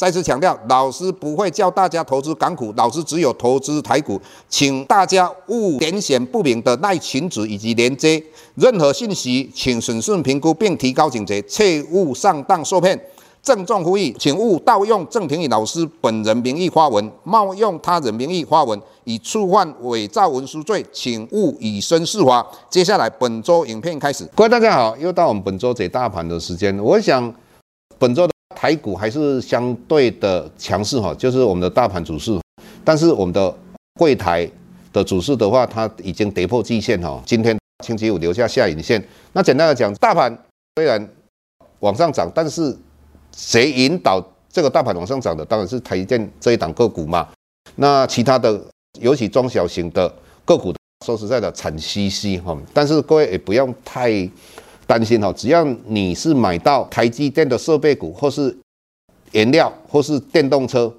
再次强调，老师不会教大家投资港股，老师只有投资台股，请大家勿点选不明的赖群组以及连接，任何信息请审慎评估并提高警觉，切勿上当受骗。郑重呼吁，请勿盗用郑庭宇老师本人名义发文，冒用他人名义发文，以触犯伪造文书罪，请勿以身试法。接下来本周影片开始，各位大家好，又到我们本周解大盘的时间，我想本周的。台股还是相对的强势哈，就是我们的大盘指数，但是我们的柜台的指数的话，它已经跌破季线哈。今天星期五留下下影线。那简单的讲，大盘虽然往上涨，但是谁引导这个大盘往上涨的？当然是台积电这一档个股嘛。那其他的，尤其中小型的个股，说实在的惨兮兮哈。但是各位也不用太。担心哈，只要你是买到台积电的设备股，或是原料，或是电动车，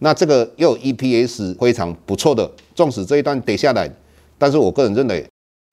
那这个又有 EPS 非常不错的。纵使这一段跌下来，但是我个人认为，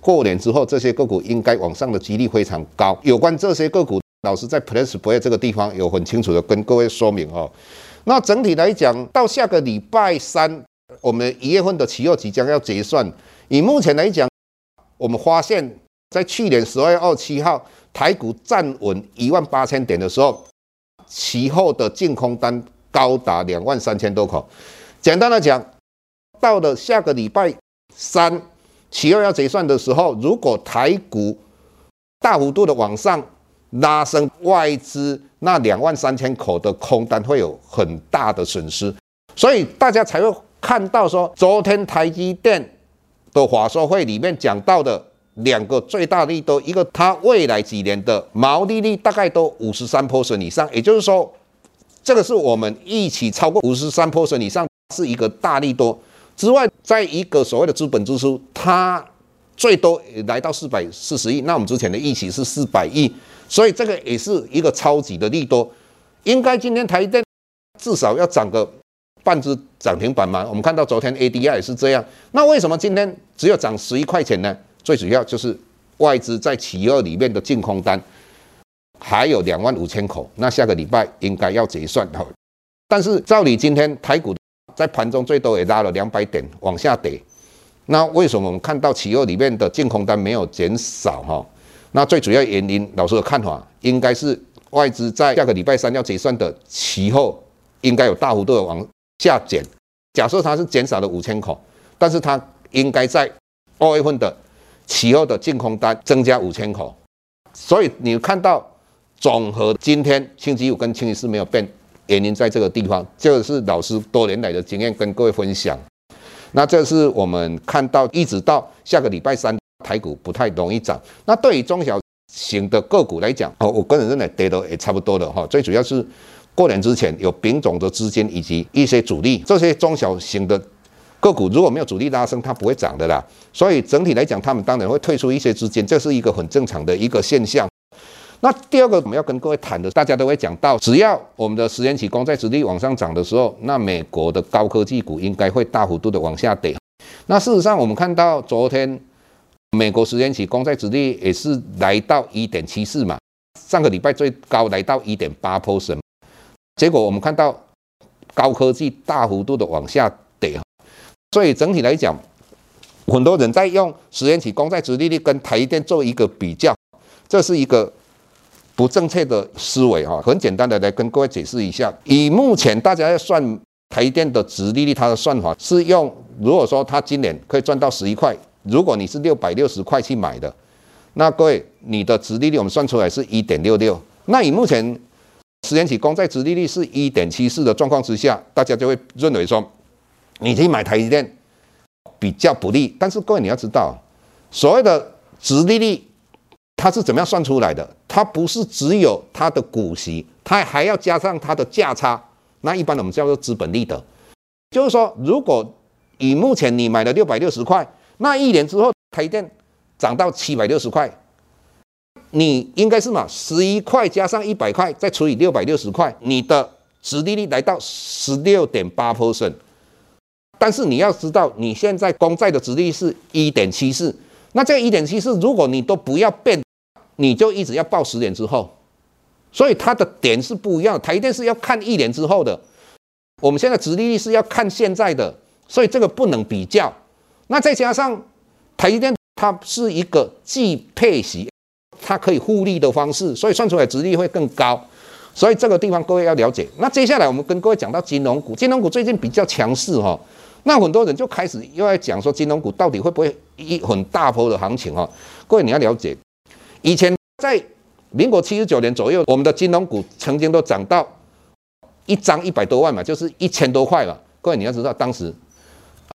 过年之后这些个股应该往上的几率非常高。有关这些个股，老师在 PressPlay 这个地方有很清楚的跟各位说明哦。那整体来讲，到下个礼拜三，我们一月份的期货即将要结算。以目前来讲，我们发现。在去年十二月二十七号，台股站稳一万八千点的时候，其后的净空单高达两万三千多口。简单的讲，到了下个礼拜三，期后要结算的时候，如果台股大幅度的往上拉升，外资那两万三千口的空单会有很大的损失，所以大家才会看到说，昨天台积电的法说会里面讲到的。两个最大利多，一个它未来几年的毛利率大概都五十三 p e r n 以上，也就是说，这个是我们一起超过五十三 p e r n 以上是一个大利多。之外，在一个所谓的资本支出，它最多来到四百四十亿，那我们之前的预期是四百亿，所以这个也是一个超级的利多。应该今天台电至少要涨个半只涨停板嘛？我们看到昨天 ADR 也是这样，那为什么今天只有涨十一块钱呢？最主要就是外资在企二里面的净空单还有两万五千口，那下个礼拜应该要结算哈。但是照理今天台股在盘中最多也拉了两百点往下跌，那为什么我们看到企二里面的净空单没有减少哈？那最主要原因，老师的看法应该是外资在下个礼拜三要结算的期后应该有大幅度的往下减。假设它是减少了五千口，但是它应该在二月份的。其后的净空单增加五千口，所以你看到总和今天星期五跟星期四没有变，原因在这个地方，这个是老师多年来的经验跟各位分享。那这是我们看到一直到下个礼拜三台股不太容易涨。那对于中小型的个股来讲，哦，我个人认为跌都也差不多了哈。最主要是过年之前有丙种的资金以及一些主力，这些中小型的。个股如果没有主力拉升，它不会涨的啦。所以整体来讲，他们当然会退出一些资金，这是一个很正常的一个现象。那第二个我们要跟各位谈的，大家都会讲到，只要我们的十年期公债殖利率往上涨的时候，那美国的高科技股应该会大幅度的往下跌。那事实上，我们看到昨天美国十年期公债殖利率也是来到一点七四嘛，上个礼拜最高来到一点八 percent，结果我们看到高科技大幅度的往下。所以整体来讲，很多人在用十年期公债殖利率跟台电做一个比较，这是一个不正确的思维哈。很简单的来跟各位解释一下，以目前大家要算台电的殖利率，它的算法是用，如果说它今年可以赚到十一块，如果你是六百六十块去买的，那各位你的殖利率我们算出来是一点六六。那以目前十年期公债殖利率是一点七四的状况之下，大家就会认为说。你去买台积电比较不利，但是各位你要知道，所谓的殖利率它是怎么样算出来的？它不是只有它的股息，它还要加上它的价差。那一般我们叫做资本利得，就是说，如果以目前你买了六百六十块，那一年之后台电涨到七百六十块，你应该是嘛？十一块加上一百块，再除以六百六十块，你的殖利率来到十六点八 percent。但是你要知道，你现在公债的殖利率是一点七四，那这个一点七四，如果你都不要变，你就一直要报十年之后。所以它的点是不一样的，台电是要看一年之后的，我们现在殖利率是要看现在的，所以这个不能比较。那再加上台电它是一个既配息，它可以互利的方式，所以算出来殖利率会更高。所以这个地方各位要了解。那接下来我们跟各位讲到金融股，金融股最近比较强势哈，那很多人就开始又在讲说金融股到底会不会一很大波的行情哈？各位你要了解，以前在。民国七十九年左右，我们的金融股曾经都涨到一张一百多万嘛，就是一千多块了。各位你要知道，当时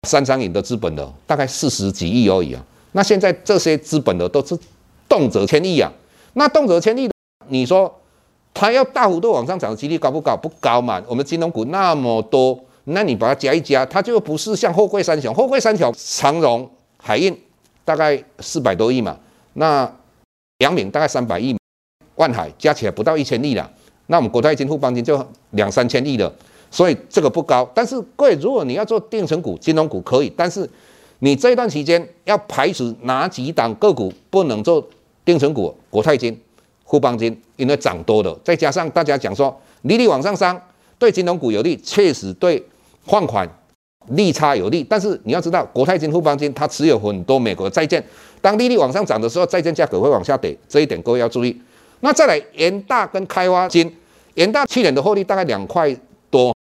三张影的资本的大概四十几亿而已啊。那现在这些资本的都是动辄千亿啊。那动辄千亿，你说它要大幅度往上涨的几率高不高？不高嘛。我们金融股那么多，那你把它加一加，它就不是像货柜三雄。货柜三雄，长荣、海运大概四百多亿嘛，那阳明大概三百亿。万海加起来不到一千亿了，那我们国泰金、富邦金就两三千亿了，所以这个不高。但是各位，如果你要做定存股、金融股可以，但是你这一段期间要排除哪几档个股不能做定存股？国泰金、富邦金，因为涨多了，再加上大家讲说利率往上升，对金融股有利，确实对放款利差有利。但是你要知道，国泰金、富邦金它持有很多美国债券，当利率往上涨的时候，债券价格会往下跌，这一点各位要注意。那再来，元大跟开发金，元大去年的获利大概两块多，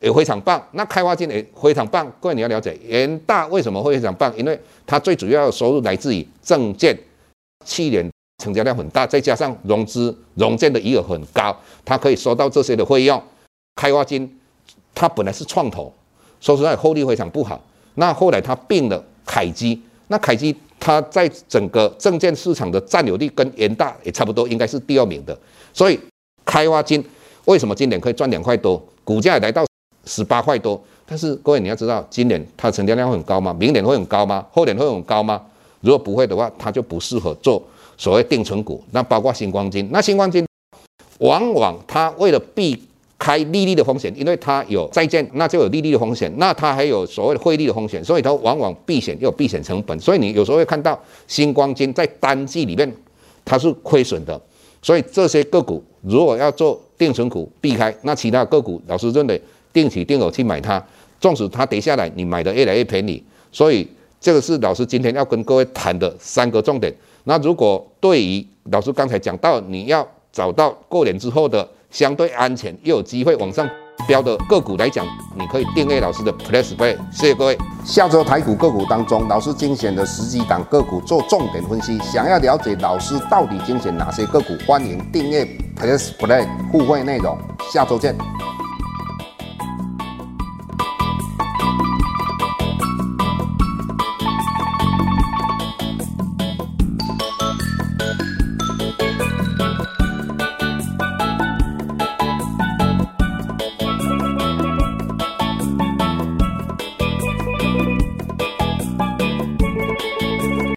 也非常棒。那开发金也非常棒。各位你要了解，元大为什么会非常棒？因为它最主要的收入来自于证券，去年成交量很大，再加上融资融券的余额很高，它可以收到这些的费用。开发金它本来是创投，说实在获利非常不好。那后来它并了凯基，那凯基。它在整个证券市场的占有率跟元大也差不多，应该是第二名的。所以开发金为什么今年可以赚两块多，股价也来到十八块多？但是各位你要知道，今年它成交量会很高吗？明年会很高吗？后年会很高吗？如果不会的话，它就不适合做所谓定存股。那包括新光金，那新光金往往它为了避开利率的风险，因为它有债券，那就有利率的风险。那它还有所谓的汇率的风险，所以它往往避险又有避险成本。所以你有时候会看到新光金在单季里面它是亏损的。所以这些个股如果要做定存股避开，那其他个股老师认为定期定额去买它，纵使它跌下来，你买的越来越便宜。所以这个是老师今天要跟各位谈的三个重点。那如果对于老师刚才讲到你要找到过年之后的。相对安全又有机会往上飙的个股来讲，你可以订阅老师的 Plus Play。谢谢各位。下周台股个股当中，老师精选的十几档个股做重点分析。想要了解老师到底精选哪些个股，欢迎订阅 Plus Play 互惠内容。下周见。